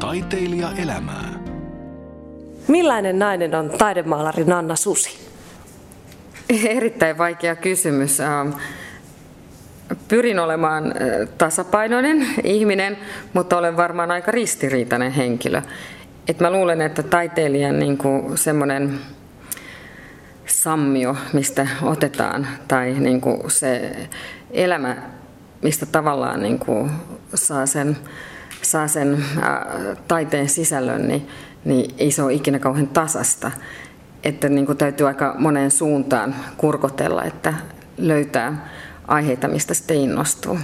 Taiteilija elämää. Millainen nainen on taidemaalari Nanna Susi? Erittäin vaikea kysymys. Ähm, pyrin olemaan äh, tasapainoinen ihminen, mutta olen varmaan aika ristiriitainen henkilö. Et mä luulen, että taiteilijan niin semmoinen sammio, mistä otetaan, tai niin se elämä, mistä tavallaan niin saa sen, saa sen ää, taiteen sisällön, niin, niin ei se ole ikinä kauhean tasasta. Että niin kuin täytyy aika moneen suuntaan kurkotella, että löytää aiheita, mistä sitten innostuu.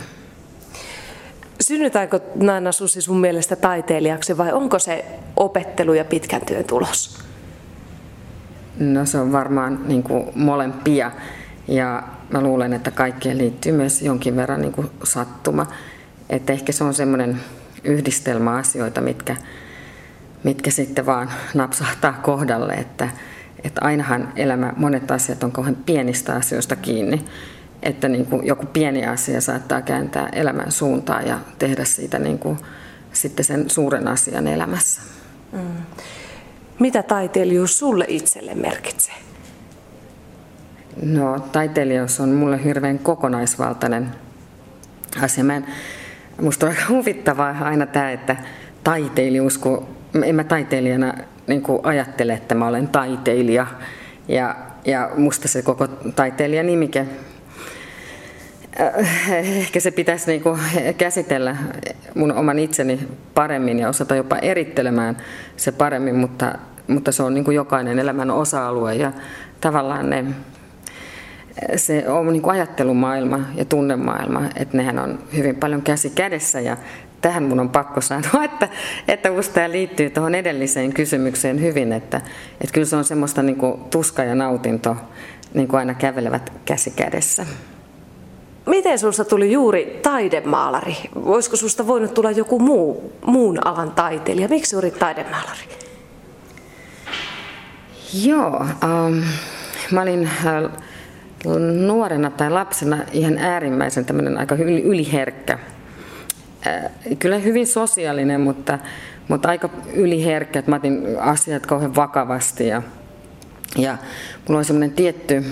Synnytäänkö Naina Susi sun mielestä taiteilijaksi vai onko se opettelu ja pitkän työn tulos? No se on varmaan niin kuin molempia ja mä luulen, että kaikkeen liittyy myös jonkin verran niin kuin sattuma. Että ehkä se on semmoinen yhdistelmä asioita, mitkä, mitkä sitten vaan napsahtaa kohdalle, että, että ainahan elämä, monet asiat on kauhean pienistä asioista kiinni. Että niin kuin joku pieni asia saattaa kääntää elämän suuntaa ja tehdä siitä niin kuin sitten sen suuren asian elämässä. Mm. Mitä taiteilijuus sulle itselle merkitsee? No, taiteilijuus on mulle hirveän kokonaisvaltainen asia. Mä en, musta on aika huvittavaa aina tämä, että taiteilijuus, kun en mä taiteilijana niin kuin ajattele, että mä olen taiteilija. Ja, ja musta se koko taiteilijan nimike Äh, ehkä se pitäisi niin kuin käsitellä mun oman itseni paremmin ja osata jopa erittelemään se paremmin, mutta, mutta se on niin kuin jokainen elämän osa-alue ja tavallaan ne, se on niin kuin ajattelumaailma ja tunnemaailma, että nehän on hyvin paljon käsi kädessä ja tähän mun on pakko sanoa, että, että musta tämä liittyy tuohon edelliseen kysymykseen hyvin, että, että kyllä se on semmoista niin kuin tuska ja nautinto niin kuin aina kävelevät käsi kädessä. Miten sinusta tuli juuri taidemaalari? Voisiko sinusta voinut tulla joku muu, muun alan taiteilija? Miksi juuri taidemaalari? Joo, ähm, mä olin äh, nuorena tai lapsena ihan äärimmäisen tämmöinen aika yli, yliherkkä. Äh, kyllä hyvin sosiaalinen, mutta, mutta aika yliherkkä, että mä otin asiat kauhean vakavasti ja, ja mulla oli semmoinen tietty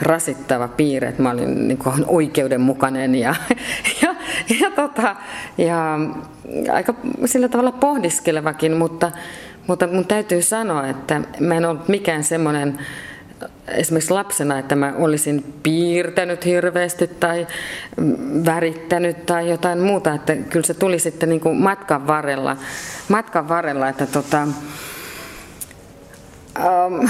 rasittava piirre, että mä olin niin oikeudenmukainen ja, ja, ja, tota, ja aika sillä tavalla pohdiskelevakin, mutta, mutta mun täytyy sanoa, että mä en ollut mikään semmoinen esimerkiksi lapsena, että mä olisin piirtänyt hirveästi tai värittänyt tai jotain muuta, että kyllä se tuli sitten niin kuin matkan varrella, matkan varrella että tota, Ähm,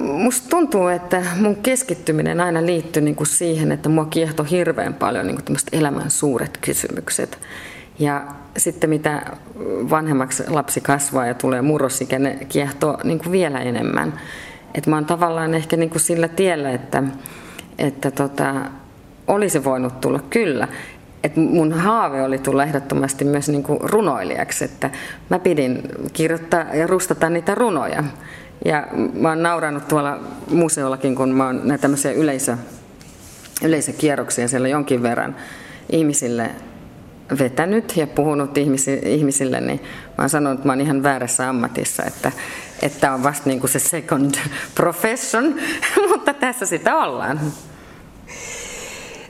musta tuntuu, että mun keskittyminen aina liittyy niin kuin siihen, että mua kiehtoo hirveän paljon niin kuin elämän suuret kysymykset. Ja sitten mitä vanhemmaksi lapsi kasvaa ja tulee murrosikä, ne kiehtoo niin kuin vielä enemmän. Et mä oon tavallaan ehkä niin kuin sillä tiellä, että, että tota, olisi voinut tulla kyllä. Et mun haave oli tulla ehdottomasti myös niin kuin runoilijaksi, että mä pidin kirjoittaa ja rustata niitä runoja. Ja mä oon nauranut tuolla museollakin, kun mä oon näitä tämmöisiä yleisö, yleisökierroksia siellä jonkin verran ihmisille vetänyt ja puhunut ihmisille, niin mä oon sanonut, että mä oon ihan väärässä ammatissa, että että on vasta niin kuin se second profession, mutta tässä sitä ollaan.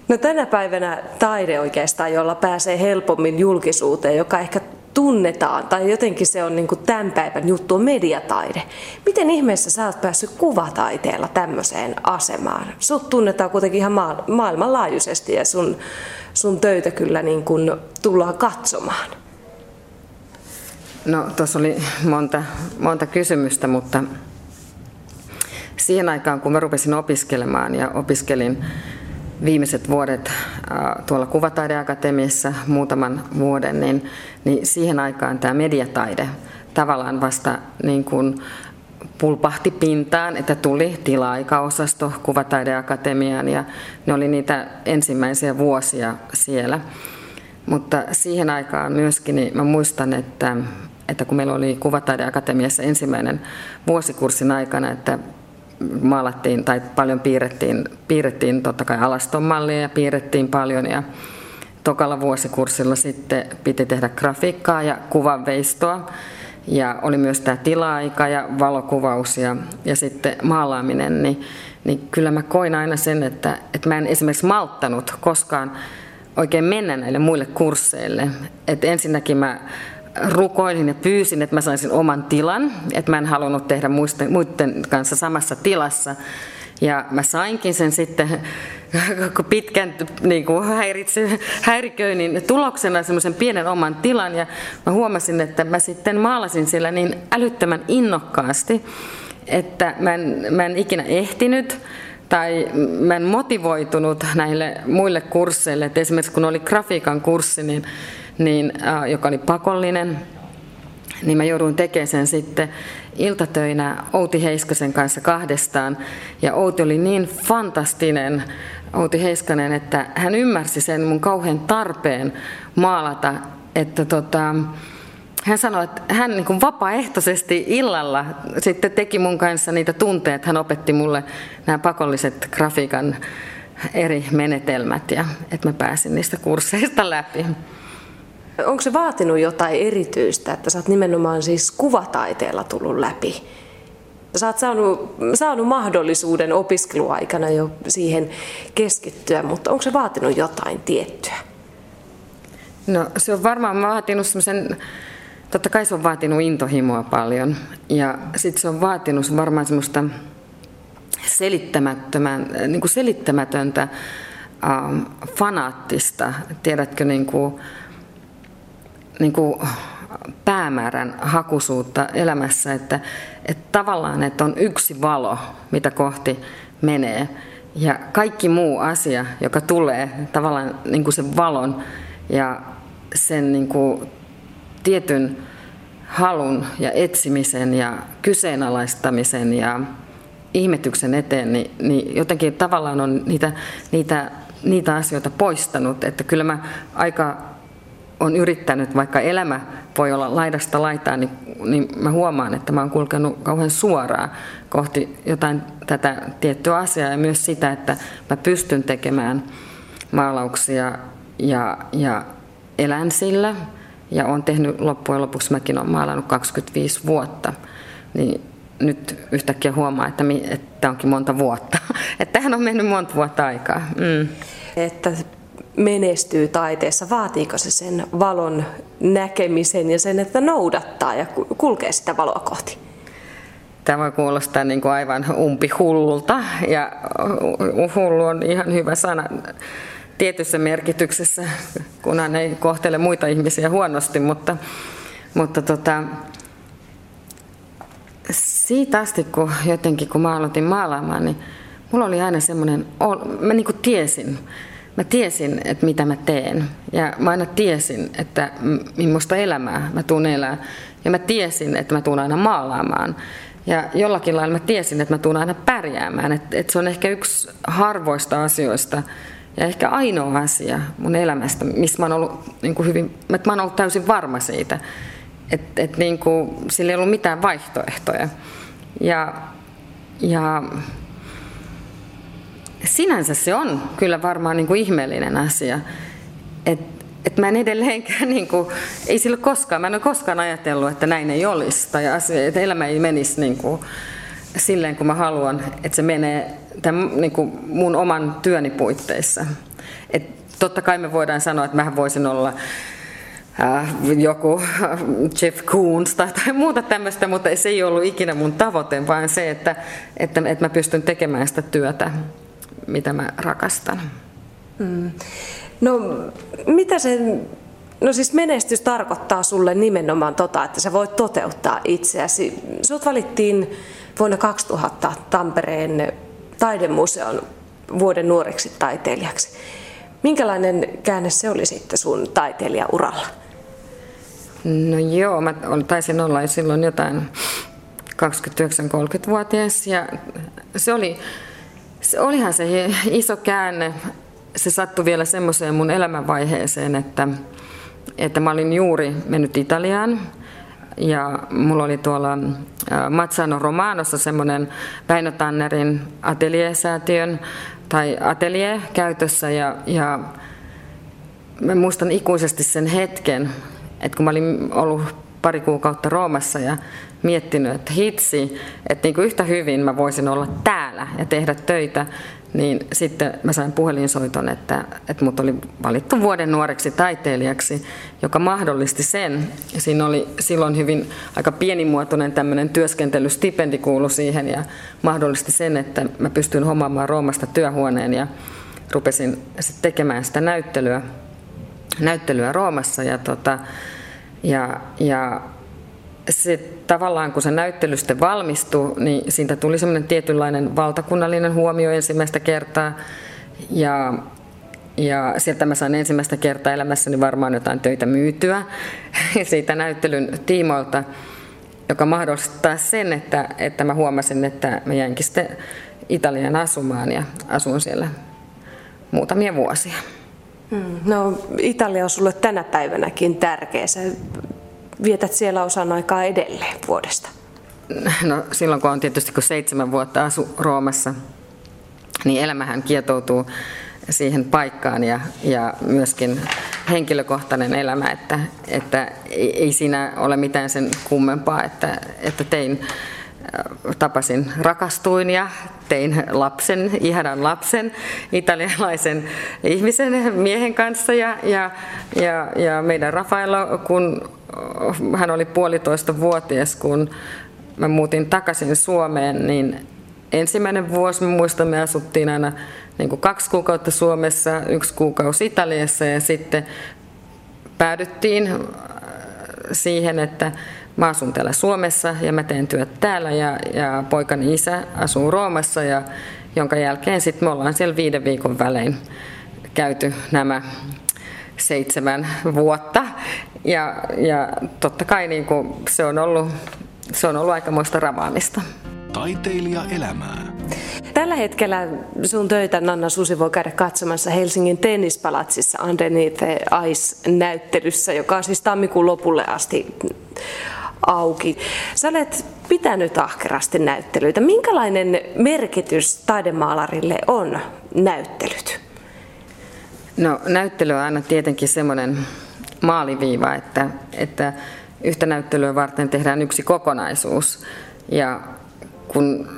No tänä päivänä taide oikeastaan, jolla pääsee helpommin julkisuuteen, joka ehkä tunnetaan, tai jotenkin se on niin kuin tämän päivän juttu, on mediataide. Miten ihmeessä sä oot päässyt kuvataiteella tämmöiseen asemaan? Sut tunnetaan kuitenkin ihan maa- maailmanlaajuisesti ja sun, sun töitä kyllä niin kuin tullaan katsomaan. No tuossa oli monta, monta kysymystä, mutta siihen aikaan kun mä rupesin opiskelemaan ja opiskelin viimeiset vuodet tuolla Kuvataideakatemiassa muutaman vuoden, niin, niin siihen aikaan tämä mediataide tavallaan vasta niin kuin pulpahti pintaan, että tuli tila-aikaosasto Kuvataideakatemiaan ja ne oli niitä ensimmäisiä vuosia siellä. Mutta siihen aikaan myöskin niin mä muistan, että, että kun meillä oli Kuvataideakatemiassa ensimmäinen vuosikurssin aikana, että maalattiin tai paljon piirrettiin, piirrettiin totta kai alaston mallia ja piirrettiin paljon ja tokalla vuosikurssilla sitten piti tehdä grafiikkaa ja kuvanveistoa. Ja oli myös tämä tila-aika ja valokuvaus ja, ja sitten maalaaminen, niin, niin kyllä mä koin aina sen, että, että mä en esimerkiksi malttanut koskaan oikein mennä näille muille kursseille. Et ensinnäkin mä rukoilin ja pyysin, että mä saisin oman tilan, että mä en halunnut tehdä muiden kanssa samassa tilassa. Ja mä sainkin sen sitten pitkän niin kuin häiritse, häiriköinnin tuloksena semmoisen pienen oman tilan. Ja mä huomasin, että mä sitten maalasin siellä niin älyttömän innokkaasti, että mä en, mä en ikinä ehtinyt tai mä en motivoitunut näille muille kursseille. Et esimerkiksi kun oli grafiikan kurssi, niin, niin, äh, joka oli pakollinen, niin mä jouduin tekemään sen sitten iltatöinä Outi Heiskasen kanssa kahdestaan. Ja Outi oli niin fantastinen, Outi Heiskanen, että hän ymmärsi sen mun kauhean tarpeen maalata, että tota, hän sanoi, että hän niin kuin vapaaehtoisesti illalla sitten teki mun kanssa niitä tunteita. Hän opetti mulle nämä pakolliset grafiikan eri menetelmät ja että mä pääsin niistä kursseista läpi. Onko se vaatinut jotain erityistä, että sä oot nimenomaan siis kuvataiteella tullut läpi? Sä oot saanut, saanut mahdollisuuden opiskeluaikana jo siihen keskittyä, mutta onko se vaatinut jotain tiettyä? No se on varmaan vaatinut semmoisen Totta kai se on vaatinut intohimoa paljon ja sitten se on vaatinut varmaan semmoista selittämättömän, niin kuin selittämätöntä ähm, fanaattista, tiedätkö, niin kuin, niin kuin päämäärän hakusuutta elämässä, että, että tavallaan että on yksi valo, mitä kohti menee ja kaikki muu asia, joka tulee tavallaan niin kuin sen valon ja sen niin kuin tietyn halun ja etsimisen ja kyseenalaistamisen ja ihmetyksen eteen, niin, niin jotenkin tavallaan on niitä, niitä, niitä asioita poistanut. Että kyllä mä aika on yrittänyt, vaikka elämä voi olla laidasta laitaa, niin, niin mä huomaan, että mä oon kulkenut kauhean suoraan kohti jotain tätä tiettyä asiaa ja myös sitä, että mä pystyn tekemään maalauksia ja, ja elän sillä – ja olen tehnyt loppujen lopuksi, mäkin olen maalannut 25 vuotta, niin nyt yhtäkkiä huomaa, että, että onkin monta vuotta. Että tähän on mennyt monta vuotta aikaa. Mm. Että menestyy taiteessa, vaatiiko se sen valon näkemisen ja sen, että noudattaa ja kulkee sitä valoa kohti? Tämä kuulostaa niin kuin aivan umpihullulta ja hullu on ihan hyvä sana tietyssä merkityksessä, kunhan ei kohtele muita ihmisiä huonosti, mutta, mutta tota, siitä asti, kun jotenkin kun mä aloitin maalaamaan, niin mulla oli aina semmoinen, mä niin kuin tiesin, mä tiesin, että mitä mä teen. Ja mä aina tiesin, että millaista elämää mä tuun elää. Ja mä tiesin, että mä tuun aina maalaamaan. Ja jollakin lailla mä tiesin, että mä tuun aina pärjäämään. Että, että se on ehkä yksi harvoista asioista, ja ehkä ainoa asia mun elämästä, missä mä oon ollut, niin kuin hyvin, että mä oon ollut täysin varma siitä, että, että niin kuin, sillä ei ollut mitään vaihtoehtoja. Ja, ja sinänsä se on kyllä varmaan niin kuin ihmeellinen asia, että että mä en edelleenkään, niin kuin, ei sillä koskaan, mä en ole koskaan ajatellut, että näin ei olisi, tai asia, että elämä ei menisi niin kuin, silleen, kun mä haluan, että se menee tämän, niin kuin mun oman työni puitteissa. Et totta kai me voidaan sanoa, että mä voisin olla äh, joku äh, Jeff Koons tai, tai muuta tämmöistä, mutta se ei ollut ikinä mun tavoite, vaan se, että, että, että mä pystyn tekemään sitä työtä, mitä mä rakastan. Mm. No, mitä se No siis menestys tarkoittaa sulle nimenomaan tota, että sä voit toteuttaa itseäsi. Sut valittiin vuonna 2000 Tampereen taidemuseon vuoden nuoreksi taiteilijaksi. Minkälainen käänne se oli sitten sun taiteilijauralla? No joo, mä taisin olla silloin jotain 29-30-vuotias ja se oli, se olihan se iso käänne. Se sattui vielä semmoiseen mun elämänvaiheeseen, että, että mä olin juuri mennyt Italiaan ja mulla oli tuolla Mazzano Romanossa semmoinen Väinö Tannerin ateliesäätiön tai atelier käytössä ja, ja mä muistan ikuisesti sen hetken, että kun mä olin ollut pari kuukautta Roomassa ja miettinyt, että hitsi, että niin kuin yhtä hyvin mä voisin olla täällä ja tehdä töitä, niin sitten mä sain puhelinsoiton, että, että mut oli valittu vuoden nuoreksi taiteilijaksi, joka mahdollisti sen. Siinä oli silloin hyvin aika pienimuotoinen tämmöinen työskentelystipendi kuulu siihen ja mahdollisti sen, että mä pystyin hommaamaan Roomasta työhuoneen ja rupesin sitten tekemään sitä näyttelyä, näyttelyä Roomassa ja, tota, ja, ja se tavallaan kun se näyttely sitten valmistui, niin siitä tuli semmoinen tietynlainen valtakunnallinen huomio ensimmäistä kertaa. Ja, ja sieltä mä sain ensimmäistä kertaa elämässäni varmaan jotain töitä myytyä siitä näyttelyn tiimoilta, joka mahdollistaa sen, että, että mä huomasin, että mä jäinkin sitten Italian asumaan ja asun siellä muutamia vuosia. Hmm. No Italia on sulle tänä päivänäkin tärkeä. Sä vietät siellä osan aikaa edelleen vuodesta? No silloin kun on tietysti kun seitsemän vuotta asu Roomassa, niin elämähän kietoutuu siihen paikkaan ja, ja myöskin henkilökohtainen elämä, että, että ei siinä ole mitään sen kummempaa, että, että tein tapasin, rakastuin ja tein lapsen, ihanan lapsen, italialaisen ihmisen, miehen kanssa ja, ja, ja, ja meidän Rafaelo, kun hän oli puolitoista vuotias, kun mä muutin takaisin Suomeen, niin ensimmäinen vuosi, me muistamme, asuttiin aina niin kuin kaksi kuukautta Suomessa, yksi kuukausi Italiassa ja sitten päädyttiin siihen, että mä asun täällä Suomessa ja mä teen työt täällä ja, ja poikani isä asuu Roomassa ja jonka jälkeen sitten me ollaan siellä viiden viikon välein käyty nämä seitsemän vuotta. Ja, ja totta kai niin kuin se, on ollut, se on ollut aikamoista ravaamista. Taiteilija elämää. Tällä hetkellä sun töitä Nanna Susi voi käydä katsomassa Helsingin tennispalatsissa Underneath Ice-näyttelyssä, joka on siis tammikuun lopulle asti auki. Sä olet pitänyt ahkerasti näyttelyitä. Minkälainen merkitys taidemaalarille on näyttelyt? No näyttely on aina tietenkin semmoinen maaliviiva, että, että yhtä näyttelyä varten tehdään yksi kokonaisuus. Ja kun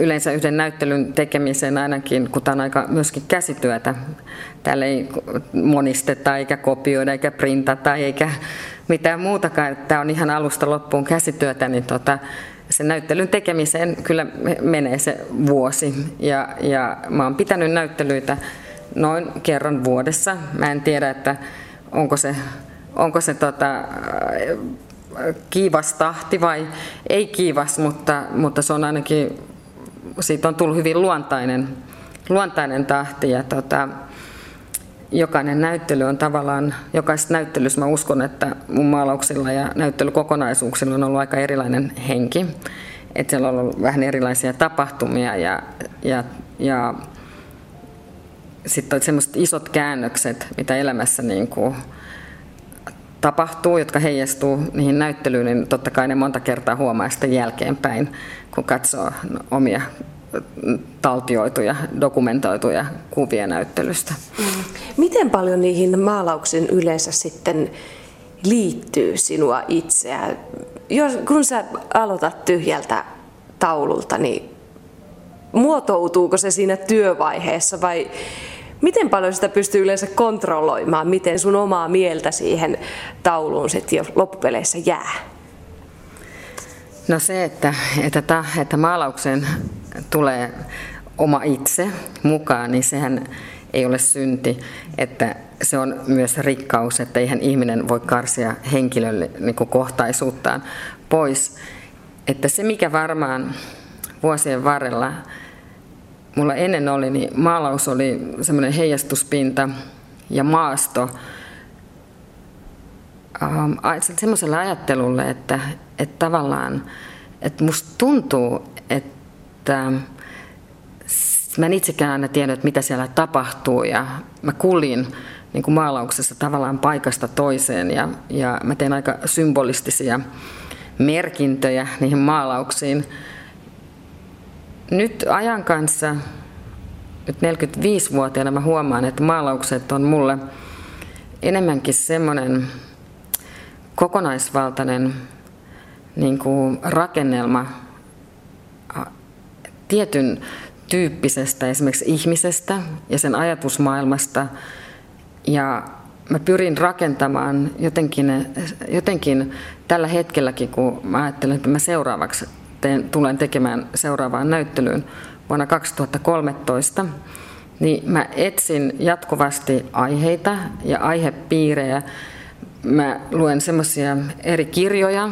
yleensä yhden näyttelyn tekemiseen ainakin, kun tämä on aika myöskin käsityötä, täällä ei monisteta eikä kopioida eikä printata eikä mitään muutakaan, tämä on ihan alusta loppuun käsityötä, niin tota, sen näyttelyn tekemiseen kyllä menee se vuosi. Ja, ja mä oon pitänyt näyttelyitä noin kerran vuodessa. Mä en tiedä, että onko se, onko se tota, kiivas tahti vai ei kiivas, mutta, mutta se on ainakin, siitä on tullut hyvin luontainen, luontainen tahti. Ja tota, jokainen näyttely on tavallaan, jokaisessa näyttelyssä mä uskon, että mun maalauksilla ja näyttelykokonaisuuksilla on ollut aika erilainen henki. Että siellä on ollut vähän erilaisia tapahtumia ja, ja, ja sitten on semmoiset isot käännökset, mitä elämässä niin kuin tapahtuu, jotka heijastuu niihin näyttelyyn, niin totta kai ne monta kertaa huomaa sitä jälkeenpäin, kun katsoo omia taltioituja, dokumentoituja kuvia näyttelystä. Mm. Miten paljon niihin maalauksiin yleensä sitten liittyy sinua itseä? Jos, kun sä aloitat tyhjältä taululta, niin muotoutuuko se siinä työvaiheessa vai miten paljon sitä pystyy yleensä kontrolloimaan, miten sun omaa mieltä siihen tauluun sitten jo loppupeleissä jää? No se, että, että, että maalaukseen tulee oma itse mukaan, niin sehän ei ole synti, että se on myös rikkaus, että eihän ihminen voi karsia henkilölle niin kohtaisuuttaan pois. Että se, mikä varmaan vuosien varrella mulla ennen oli, niin maalaus oli semmoinen heijastuspinta ja maasto ähm, semmoiselle ajattelulle, että, että tavallaan, että musta tuntuu, että mä en itsekään aina tiennyt, että mitä siellä tapahtuu ja mä kuljin niin kuin maalauksessa tavallaan paikasta toiseen ja, ja mä teen aika symbolistisia merkintöjä niihin maalauksiin. Nyt ajan kanssa, nyt 45-vuotiaana mä huomaan, että maalaukset on mulle enemmänkin semmoinen kokonaisvaltainen niin kuin rakennelma tietyn tyyppisestä esimerkiksi ihmisestä ja sen ajatusmaailmasta. Ja mä pyrin rakentamaan jotenkin, jotenkin tällä hetkelläkin, kun mä ajattelen, että mä seuraavaksi teen, tulen tekemään seuraavaan näyttelyyn vuonna 2013, niin mä etsin jatkuvasti aiheita ja aihepiirejä. Mä luen semmoisia eri kirjoja,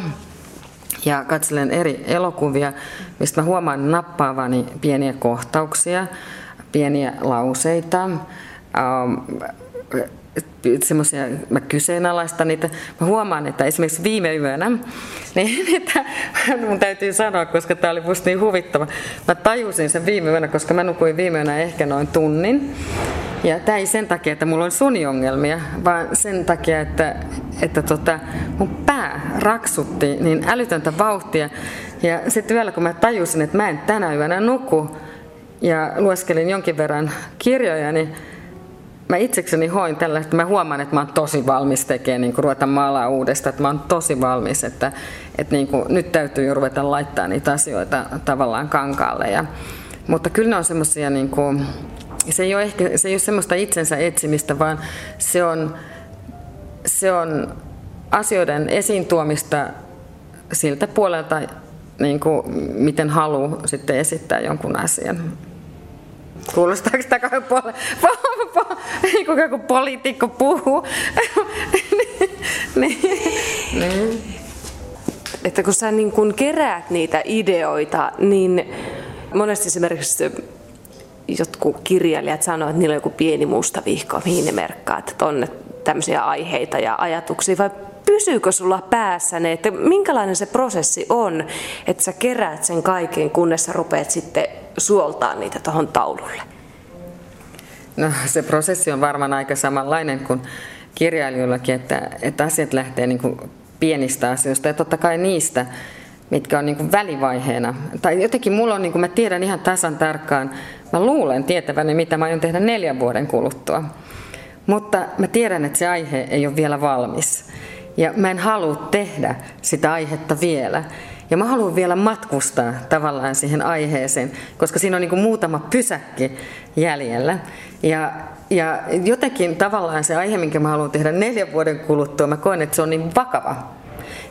ja katselen eri elokuvia, mistä mä huomaan nappaavani pieniä kohtauksia, pieniä lauseita, semmoisia, mä kyseenalaistan niitä. Mä huomaan, että esimerkiksi viime yönä, niin että mun täytyy sanoa, koska tämä oli musta niin huvittava. Mä tajusin sen viime yönä, koska mä nukuin viime yönä ehkä noin tunnin. Ja tämä ei sen takia, että mulla on suniongelmia, vaan sen takia, että, että tota, mun pää raksutti niin älytöntä vauhtia. Ja sitten vielä kun mä tajusin, että mä en tänä yönä nuku ja lueskelin jonkin verran kirjoja, niin mä itsekseni hoin tällä, että mä huomaan, että mä oon tosi valmis tekemään, niin ruveta maalaa uudestaan, että mä oon tosi valmis, että, että niin kuin, nyt täytyy jo ruveta laittaa niitä asioita tavallaan kankaalle. Ja, mutta kyllä ne on semmoisia, niin kuin, se ei ole ehkä se ei ole semmoista itsensä etsimistä, vaan se on, se on asioiden esiin tuomista siltä puolelta, niin kuin, miten haluaa sitten esittää jonkun asian. Kuulostaako sitä kauhean pol- po- po- kuin joku poliitikko puhuu? niin. niin. Että kun sä niin kun keräät niitä ideoita, niin monesti esimerkiksi jotkut kirjailijat sanoo, että niillä on joku pieni musta vihko, mihin ne merkkaa, että on tämmöisiä aiheita ja ajatuksia, vai pysyykö sulla päässä ne, että minkälainen se prosessi on, että sä keräät sen kaiken, kunnes sä rupeat sitten suoltaa niitä tuohon taululle? No se prosessi on varmaan aika samanlainen kuin kirjailijoillakin, että, että asiat lähtee niin kuin pienistä asioista ja totta kai niistä, mitkä on niin kuin välivaiheena. Tai jotenkin mulla on, niin kuin mä tiedän ihan tasan tarkkaan, mä luulen tietäväni, mitä mä aion tehdä neljän vuoden kuluttua. Mutta mä tiedän, että se aihe ei ole vielä valmis. Ja mä en halua tehdä sitä aihetta vielä. Ja mä haluan vielä matkustaa tavallaan siihen aiheeseen, koska siinä on niin kuin muutama pysäkki jäljellä. Ja, ja jotenkin tavallaan se aihe, minkä mä haluan tehdä neljän vuoden kuluttua, mä koen, että se on niin vakava.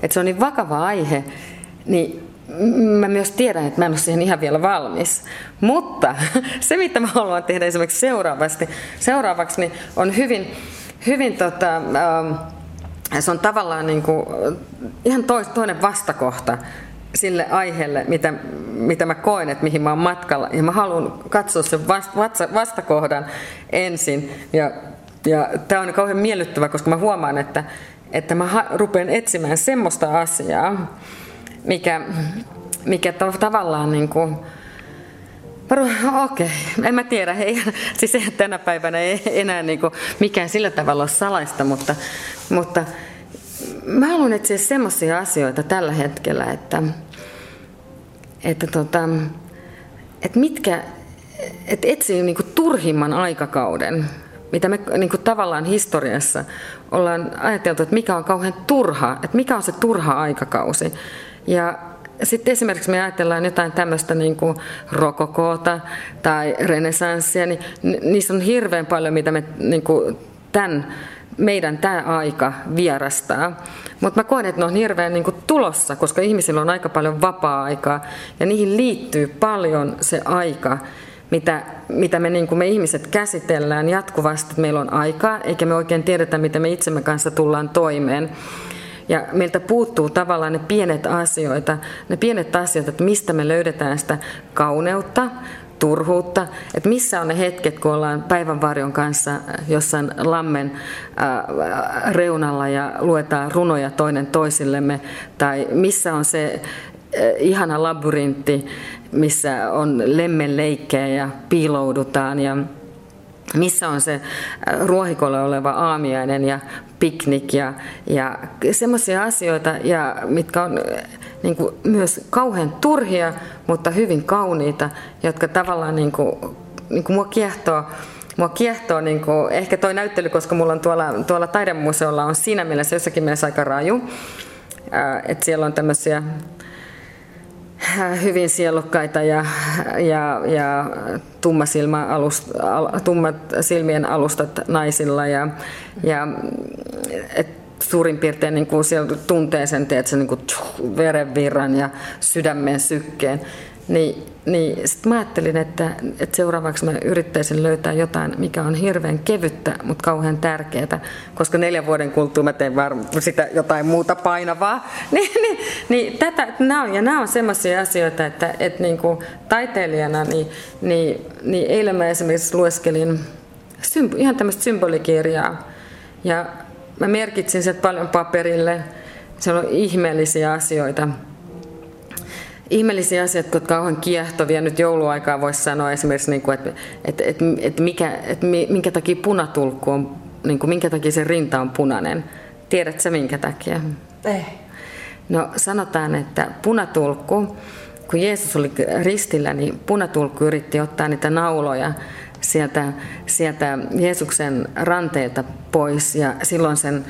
Että se on niin vakava aihe, niin mä myös tiedän, että mä en ole siihen ihan vielä valmis. Mutta se, mitä mä haluan tehdä esimerkiksi seuraavasti, seuraavaksi, niin on hyvin, hyvin tota, ähm, se on tavallaan niin kuin, ihan toinen vastakohta sille aiheelle, mitä, mitä mä koen, että mihin mä oon matkalla. Ja mä haluan katsoa sen vasta, vastakohdan ensin. Ja, ja tämä on kauhean miellyttävä, koska mä huomaan, että, että mä ha, rupean etsimään semmoista asiaa, mikä, mikä tavallaan niin kuin, Okei, okay. en mä tiedä. Ei, siis tänä päivänä ei enää niin kuin mikään sillä tavalla ole salaista, mutta, mutta mä haluan etsiä semmoisia asioita tällä hetkellä, että, että, tota, että mitkä, että etsii niin kuin turhimman aikakauden, mitä me niin kuin tavallaan historiassa ollaan ajateltu, että mikä on kauhean turha, että mikä on se turha aikakausi. Ja sitten esimerkiksi me ajatellaan jotain tämmöistä niin kuin rokokoota tai renesanssia, niin niissä on hirveän paljon, mitä me niin kuin tämän meidän tämä aika vierastaa. Mutta mä koen, että ne on hirveän niin kuin tulossa, koska ihmisillä on aika paljon vapaa-aikaa ja niihin liittyy paljon se aika, mitä, mitä me, niin me ihmiset käsitellään jatkuvasti, että meillä on aikaa, eikä me oikein tiedetä, mitä me itsemme kanssa tullaan toimeen. Ja meiltä puuttuu tavallaan ne pienet asioita, ne pienet asiat, että mistä me löydetään sitä kauneutta, turhuutta, että missä on ne hetket, kun ollaan päivänvarjon kanssa jossain lammen äh, reunalla ja luetaan runoja toinen toisillemme, tai missä on se äh, ihana labyrintti, missä on lemmenleikkejä ja piiloudutaan ja missä on se äh, ruohikolle oleva aamiainen ja piknik ja, ja semmoisia asioita, ja mitkä on äh, niin kuin, myös kauhean turhia, mutta hyvin kauniita, jotka tavallaan niin kuin, niin kuin mua kiehtoo mua kiehtoo niin kuin, ehkä toi näyttely, koska mulla on tuolla, tuolla taidemuseolla on siinä mielessä jossakin mielessä aika raju. Että siellä on tämmöisiä hyvin sielukkaita ja, ja, ja tummasilmä alust, al, tummat silmien alustat naisilla ja, ja et suurin piirtein niin kuin siellä tuntee sen, teet sen niin kuin verenvirran ja sydämen sykkeen. Niin, niin sitten mä ajattelin, että, että seuraavaksi mä yrittäisin löytää jotain, mikä on hirveän kevyttä, mutta kauhean tärkeää, koska neljän vuoden kuluttua mä teen varmaan sitä jotain muuta painavaa. niin, niin, niin tätä, nämä on, ja nämä on sellaisia asioita, että, että niin kuin taiteilijana, niin, niin, niin eilen mä esimerkiksi lueskelin symb- ihan tämmöistä symbolikirjaa, ja mä merkitsin sieltä paljon paperille, siellä on ihmeellisiä asioita, ihmeellisiä asioita, jotka ovat kauhean kiehtovia. Nyt jouluaikaa voisi sanoa esimerkiksi, niin kuin, että, että, että, että, mikä, että minkä takia punatulkku on, niin kuin, minkä takia se rinta on punainen. Tiedätkö minkä takia? Ei. No sanotaan, että punatulkku, kun Jeesus oli ristillä, niin punatulkku yritti ottaa niitä nauloja sieltä, sieltä Jeesuksen ranteelta pois ja silloin sen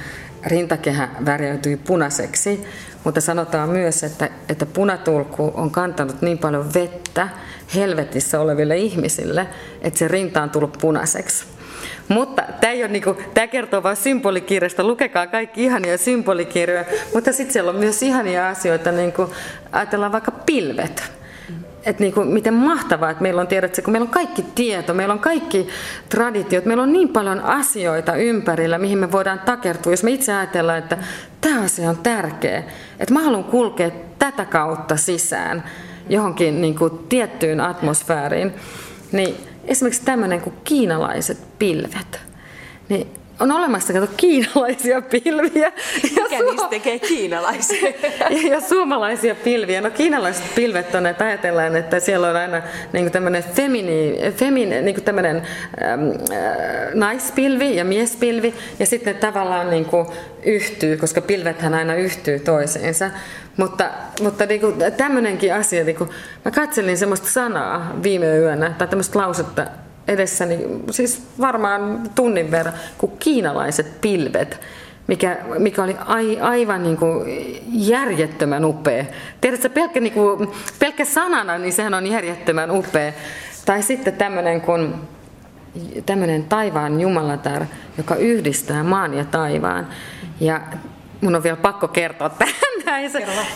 rintakehä värjäytyi punaiseksi, mutta sanotaan myös, että, että punatulkku on kantanut niin paljon vettä helvetissä oleville ihmisille, että se rinta on tullut punaiseksi. Mutta tämä, ei ole niinku, tämä kertoo vain symbolikirjasta, lukekaa kaikki ihania symbolikirjoja, mutta sitten siellä on myös ihania asioita, niin kuin ajatellaan vaikka pilvet että niin kuin, miten mahtavaa, että meillä on, tiedätkö, kun meillä on kaikki tieto, meillä on kaikki traditiot, meillä on niin paljon asioita ympärillä, mihin me voidaan takertua. Jos me itse ajatellaan, että tämä asia on tärkeä, että mä haluan kulkea tätä kautta sisään johonkin niin kuin, tiettyyn atmosfääriin, niin esimerkiksi tämmöinen kuin kiinalaiset pilvet, niin on olemassa kato, kiinalaisia pilviä. Mikä ja niistä tekee kiinalaisia? ja, ja suomalaisia pilviä. No kiinalaiset pilvet on, että ajatellaan, että siellä on aina niin tämmöinen femini, femini, niin tämmöinen äm, äh, naispilvi ja miespilvi. Ja sitten ne tavallaan niin kuin yhtyy, koska pilvethän aina yhtyy toiseensa. Mutta, mutta niin kuin, tämmöinenkin asia, niin kuin, mä katselin semmoista sanaa viime yönä, tai tämmöistä lausetta, edessäni, siis varmaan tunnin verran, kuin kiinalaiset pilvet, mikä, mikä oli ai, aivan niin kuin järjettömän upea. Tiedätkö, pelkkä, niin kuin, pelkkä sanana, niin sehän on järjettömän upea. Tai sitten tämmöinen kuin tämmöinen taivaan jumalatar, joka yhdistää maan ja taivaan. Ja mun on vielä pakko kertoa tähän.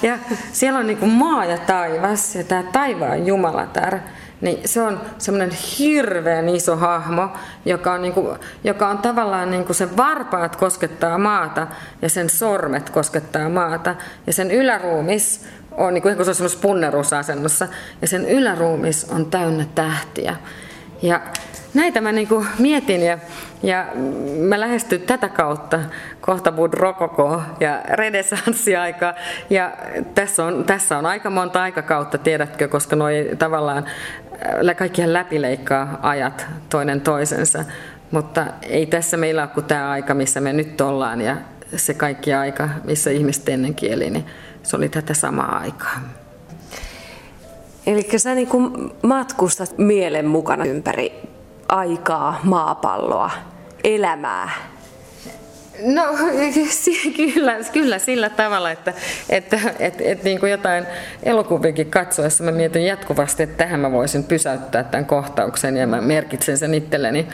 Ja siellä on niin kuin maa ja taivas ja tämä taivaan jumalatar niin se on semmoinen hirveän iso hahmo, joka on, niin kuin, joka on tavallaan niin kuin sen varpaat koskettaa maata ja sen sormet koskettaa maata. Ja sen yläruumis on niin kuin, se on semmoisessa punnerusasennossa ja sen yläruumis on täynnä tähtiä. Ja näitä mä niin kuin mietin ja, ja mä lähestyn tätä kautta kohta Bud Rokoko ja renessanssiaika. Ja tässä on, tässä on aika monta aikakautta, tiedätkö, koska noi tavallaan kaikkihan läpileikkaa ajat toinen toisensa. Mutta ei tässä meillä ole kuin tämä aika, missä me nyt ollaan ja se kaikki aika, missä ihmiset ennen kieli, niin se oli tätä samaa aikaa. Eli sä niin kuin matkustat mielen mukana ympäri aikaa, maapalloa, elämää. No kyllä, kyllä sillä tavalla, että, että, että, että niin kuin jotain elokuviakin katsoessa mä mietin jatkuvasti, että tähän mä voisin pysäyttää tämän kohtauksen ja mä merkitsen sen itselleni,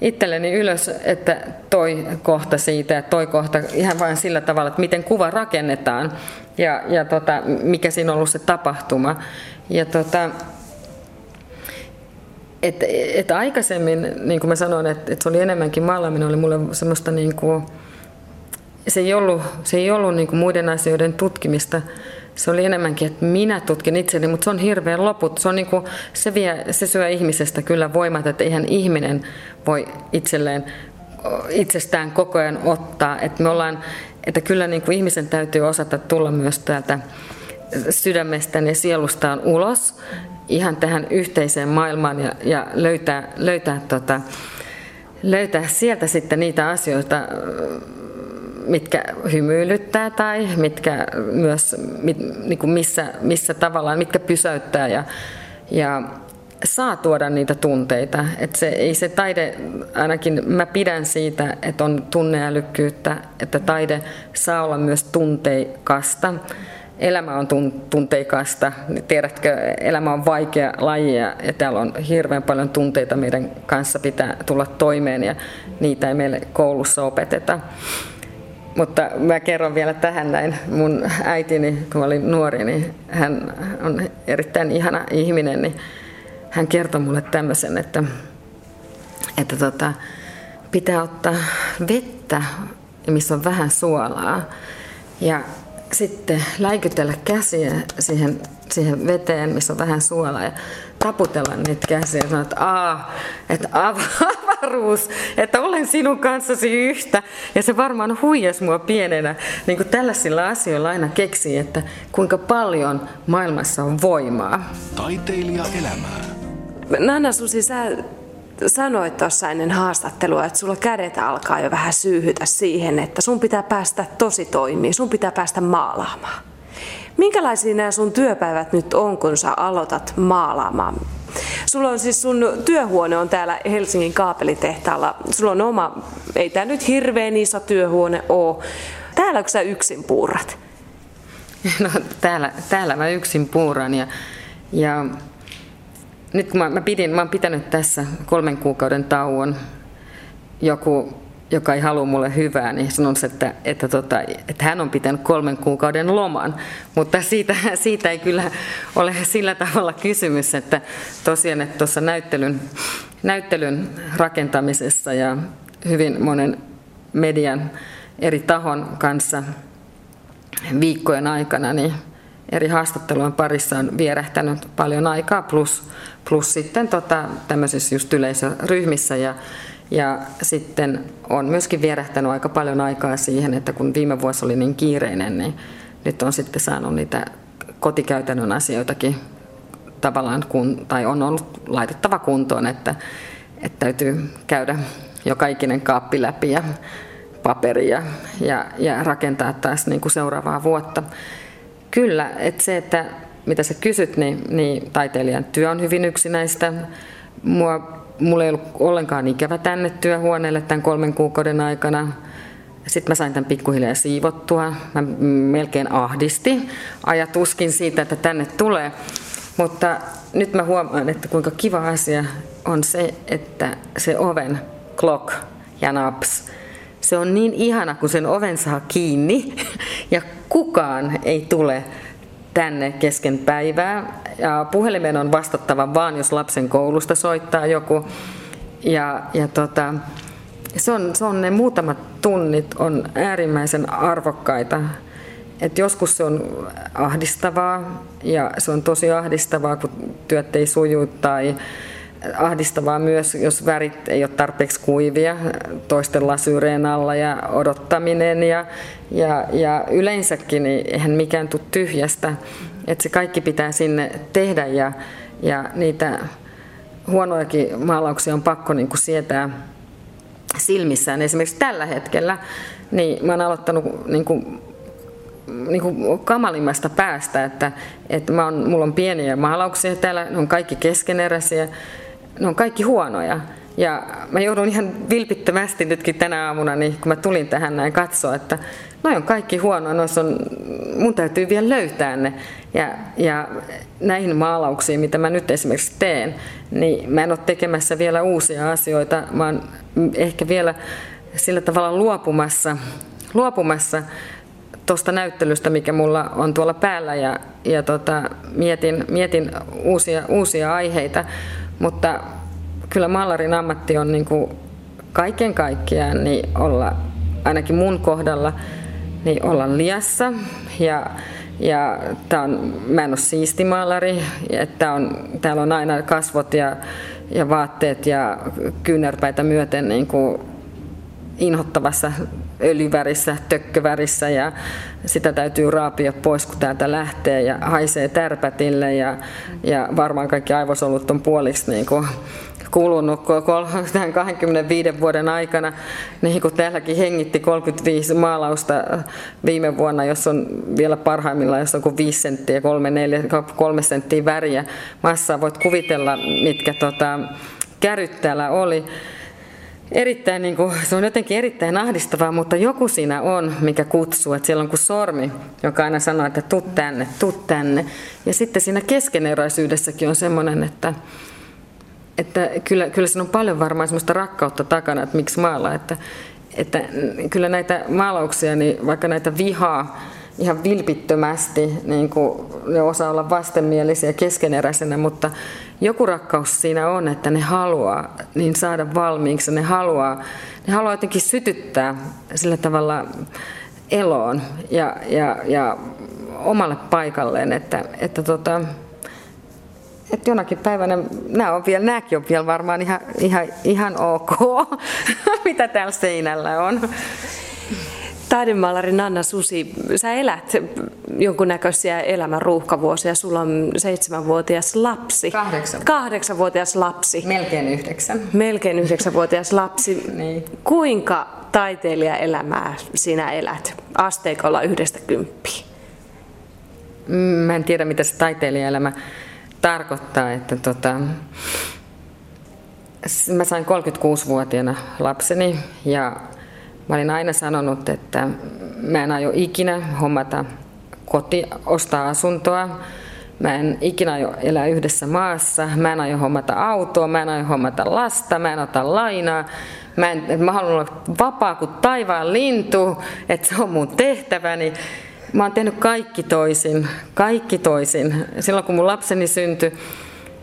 itselleni ylös, että toi kohta siitä ja toi kohta ihan vain sillä tavalla, että miten kuva rakennetaan ja, ja tota, mikä siinä on ollut se tapahtuma. Ja tota, et, et aikaisemmin, niin kuin mä sanoin, että et se oli enemmänkin maalaaminen, oli mulle semmoista niin kuin, se ei ollut, se ei ollut niin muiden asioiden tutkimista. Se oli enemmänkin, että minä tutkin itseni, mutta se on hirveän loput. Se, on niin kuin, se, vie, se syö ihmisestä kyllä voimat, että eihän ihminen voi itselleen itsestään koko ajan ottaa. Että me ollaan, että kyllä niin kuin ihmisen täytyy osata tulla myös täältä sydämestään ja sielustaan ulos ihan tähän yhteiseen maailmaan ja, ja löytää, löytää, tota, löytää sieltä sitten niitä asioita, mitkä hymyilyttää tai mitkä myös, mit, niin kuin missä, missä tavallaan, mitkä pysäyttää ja, ja saa tuoda niitä tunteita. Että se, ei se taide, ainakin mä pidän siitä, että on tunneälykkyyttä, että taide saa olla myös tunteikasta. Elämä on tunteikasta, tiedätkö, elämä on vaikea laji ja täällä on hirveän paljon tunteita meidän kanssa pitää tulla toimeen ja niitä ei meille koulussa opeteta. Mutta mä kerron vielä tähän näin. Mun äitini, kun mä olin nuori, niin hän on erittäin ihana ihminen, niin hän kertoi mulle tämmöisen, että, että tota, pitää ottaa vettä, missä on vähän suolaa. Ja sitten läikytellä käsiä siihen, siihen veteen, missä on vähän suolaa ja taputella niitä käsiä ja sanoa, että, Aa, että avaruus, että olen sinun kanssasi yhtä. Ja se varmaan huijas mua pienenä, niin kuin tällaisilla asioilla aina keksii, että kuinka paljon maailmassa on voimaa. Taiteilija elämää. Nanna Susi, sä sanoit tuossa ennen haastattelua, että sulla kädet alkaa jo vähän syyhytä siihen, että sun pitää päästä tosi toimii, sun pitää päästä maalaamaan. Minkälaisia nämä sun työpäivät nyt on, kun sä aloitat maalaamaan? Sulla on siis sun työhuone on täällä Helsingin kaapelitehtaalla. Sulla on oma, ei tämä nyt hirveän iso työhuone ole. Täällä sä yksin puurat? No täällä, täällä mä yksin puuran ja, ja nyt kun mä, mä, pidin, mä oon pitänyt tässä kolmen kuukauden tauon, joku, joka ei halua mulle hyvää, niin sanon, että, että, tota, että hän on pitänyt kolmen kuukauden loman. Mutta siitä, siitä ei kyllä ole sillä tavalla kysymys, että tosiaan, että tuossa näyttelyn, näyttelyn rakentamisessa ja hyvin monen median eri tahon kanssa viikkojen aikana, niin eri haastattelujen parissa on vierähtänyt paljon aikaa, plus, plus sitten tota, tämmöisissä just yleisöryhmissä ja, ja sitten on myöskin vierähtänyt aika paljon aikaa siihen, että kun viime vuosi oli niin kiireinen, niin nyt on sitten saanut niitä kotikäytännön asioitakin tavallaan, kun, tai on ollut laitettava kuntoon, että, että täytyy käydä joka ikinen kaappi läpi ja paperia ja, ja rakentaa taas niin kuin seuraavaa vuotta. Kyllä, että se, että mitä sä kysyt, niin, niin taiteilijan työ on hyvin yksinäistä. Mua, mulla ei ollut ollenkaan ikävä tänne työhuoneelle tämän kolmen kuukauden aikana. Sitten mä sain tämän pikkuhiljaa siivottua. Mä melkein ahdisti ajatuskin siitä, että tänne tulee. Mutta nyt mä huomaan, että kuinka kiva asia on se, että se oven clock ja naps, se on niin ihana, kun sen oven saa kiinni ja kukaan ei tule tänne kesken päivää. Ja puhelimeen on vastattava vaan, jos lapsen koulusta soittaa joku. Ja, ja tota, se, on, se on ne muutamat tunnit on äärimmäisen arvokkaita. Et joskus se on ahdistavaa ja se on tosi ahdistavaa, kun työt ei suju tai ahdistavaa myös, jos värit ei ole tarpeeksi kuivia toisten lasyyreen alla ja odottaminen ja, ja, ja yleensäkin niin eihän mikään tule tyhjästä. Että se kaikki pitää sinne tehdä ja, ja niitä huonojakin maalauksia on pakko niin kuin sietää silmissään. Esimerkiksi tällä hetkellä niin mä oon aloittanut niin kuin, niin kuin kamalimmasta päästä, että, että mä on, mulla on pieniä maalauksia täällä, ne on kaikki keskeneräisiä ne on kaikki huonoja. Ja mä joudun ihan vilpittömästi nytkin tänä aamuna, niin kun mä tulin tähän näin katsoa, että noin on kaikki huonoja, noissa on, mun täytyy vielä löytää ne. Ja, ja näihin maalauksiin, mitä mä nyt esimerkiksi teen, niin mä en ole tekemässä vielä uusia asioita, oon ehkä vielä sillä tavalla luopumassa, luopumassa tuosta näyttelystä, mikä mulla on tuolla päällä ja, ja tota, mietin, mietin uusia, uusia aiheita. Mutta kyllä maalarin ammatti on niin kuin kaiken kaikkiaan niin olla, ainakin mun kohdalla, niin olla liassa. Ja, ja tää on, mä en ole siisti maalari, että on, täällä on aina kasvot ja, ja vaatteet ja kyynärpäitä myöten niin kuin inhottavassa öljyvärissä, tökkövärissä ja sitä täytyy raapia pois, kun täältä lähtee ja haisee tärpätille ja, ja varmaan kaikki aivosolut on puoliksi niin kuin kulunut 25 vuoden aikana, niin kuin täälläkin hengitti 35 maalausta viime vuonna, jos on vielä parhaimmillaan, jos on kuin 5 senttiä, 3, 4, 3 senttiä väriä massaa, voit kuvitella, mitkä tota, käryt täällä oli erittäin, niin kuin, se on jotenkin erittäin ahdistavaa, mutta joku siinä on, mikä kutsuu. Että siellä on kuin sormi, joka aina sanoo, että tuu tänne, tuu tänne. Ja sitten siinä keskeneräisyydessäkin on semmoinen, että, että kyllä, kyllä siinä on paljon varmaan semmoista rakkautta takana, että miksi maalaa. Että, että kyllä näitä maalauksia, niin vaikka näitä vihaa, ihan vilpittömästi, niin kuin ne osaa olla vastenmielisiä keskeneräisenä, mutta joku rakkaus siinä on, että ne haluaa niin saada valmiiksi, ne haluaa, ne haluaa jotenkin sytyttää sillä tavalla eloon ja, ja, ja omalle paikalleen, että, että tota, että jonakin päivänä, nämä on vielä, nämäkin on vielä varmaan ihan, ihan, ihan ok, mitä täällä seinällä on. Taidemaalari Nanna Susi, sä elät jonkunnäköisiä elämän ruuhkavuosia. Sulla on seitsemänvuotias lapsi. Kahdeksan. Kahdeksanvuotias lapsi. Melkein yhdeksän. Melkein yhdeksänvuotias lapsi. niin. Kuinka taiteilijaelämää sinä elät asteikolla yhdestä kymppiin? Mä en tiedä, mitä se taiteilijaelämä tarkoittaa. Että tota, mä sain 36-vuotiaana lapseni ja Mä olin aina sanonut, että mä en aio ikinä hommata koti, ostaa asuntoa. Mä en ikinä aio elää yhdessä maassa. Mä en aio hommata autoa, mä en aio hommata lasta, mä en ota lainaa. Mä, en, mä haluan olla vapaa kuin taivaan lintu, että se on mun tehtäväni. Mä oon tehnyt kaikki toisin, kaikki toisin. Silloin kun mun lapseni syntyi,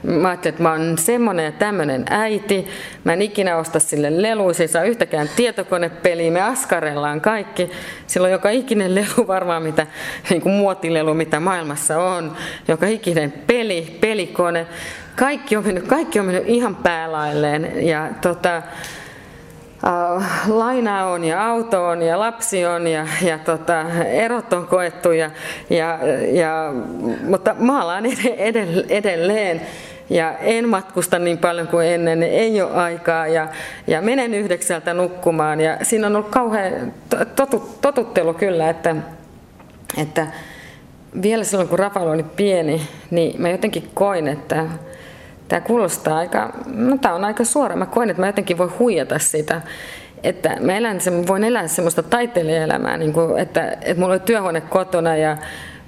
Mä ajattelin, että mä oon semmonen ja tämmönen äiti. Mä en ikinä osta sille leluja, se ei saa yhtäkään tietokonepeliä. Me askarellaan kaikki. Silloin joka ikinen lelu varmaan, mitä, niin kuin muotilelu, mitä maailmassa on. Joka ikinen peli, pelikone. Kaikki on mennyt, kaikki on mennyt ihan päälailleen. Ja tota, Uh, laina on ja auto on ja lapsi on ja, ja tota, erot on koettu, ja, ja, ja, mutta maalaan edelleen ja en matkusta niin paljon kuin ennen, ei ole aikaa. Ja, ja menen yhdeksältä nukkumaan. Ja siinä on ollut kauhean totu, totuttelu kyllä, että, että vielä silloin kun Rafael oli pieni, niin mä jotenkin koin, että tämä kuulostaa aika, no tämä on aika suora, mä koin, että mä jotenkin voin huijata sitä, että mä elän, voin elää semmoista taiteilijaelämää, niin kuin, että, että mulla oli työhuone kotona ja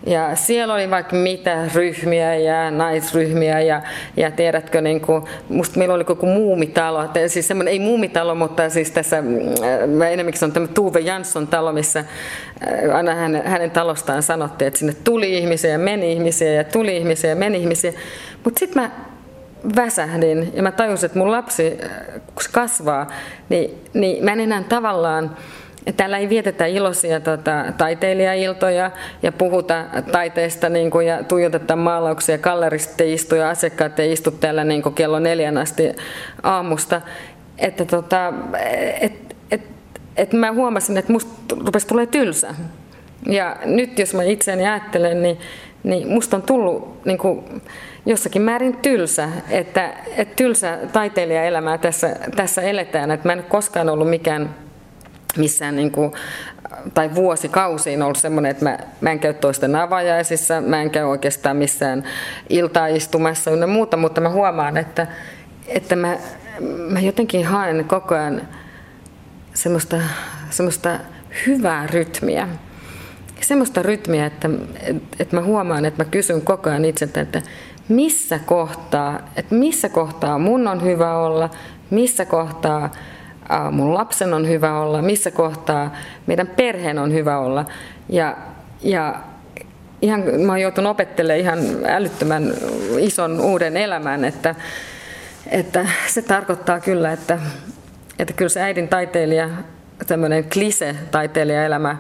ja siellä oli vaikka mitä ryhmiä ja naisryhmiä ja, ja tiedätkö, niin kuin, musta meillä oli koko muumitalo, siis semmoinen, ei muumitalo, mutta siis tässä, mm, mä enemmänkin on tämä Tuve Jansson talo, missä äh, aina hänen, hänen talostaan sanottiin, että sinne tuli ihmisiä ja meni ihmisiä ja tuli ihmisiä ja meni ihmisiä. Mutta sitten mä väsähdin ja mä tajusin, että mun lapsi, äh, kun se kasvaa, niin, niin mä en enää tavallaan, Täällä ei vietetä iloisia tota, taiteilijailtoja ja puhuta taiteesta niin kuin, ja tuijoteta maalauksia. Galleristit ei istu ja asiakkaat ei istu täällä niin kuin kello neljän asti aamusta. Että tota, et, et, et mä huomasin, että musta rupesi tulee tylsä. Ja nyt jos mä itseäni ajattelen, niin, niin musta on tullut niin kuin, jossakin määrin tylsä, että, että tylsä taiteilijaelämää tässä, tässä eletään. Että mä en koskaan ollut mikään missään niin kuin, tai vuosikausiin ollut semmoinen, että mä, mä en käy toisten avajaisissa, mä en käy oikeastaan missään iltaistumassa ynnä muuta, mutta mä huomaan, että, että mä, mä jotenkin haen koko ajan semmoista, semmoista hyvää rytmiä. Semmoista rytmiä, että, että mä huomaan, että mä kysyn koko ajan itseltä, että missä kohtaa, että missä kohtaa mun on hyvä olla, missä kohtaa mun lapsen on hyvä olla, missä kohtaa meidän perheen on hyvä olla. Ja, ja ihan, mä oon joutunut opettelemaan ihan älyttömän ison uuden elämän, että, että se tarkoittaa kyllä, että, että kyllä se äidin taiteilija, tämmöinen klise taiteilijaelämä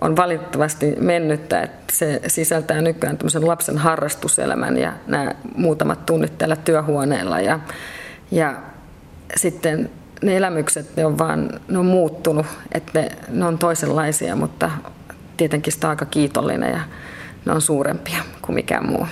on valitettavasti mennyttä, että se sisältää nykyään tämmöisen lapsen harrastuselämän ja nämä muutamat tunnit täällä työhuoneella ja, ja sitten ne elämykset, ne on vaan, ne on muuttunut, että ne, ne on toisenlaisia, mutta tietenkin sitä aika kiitollinen ja ne on suurempia kuin mikään muu.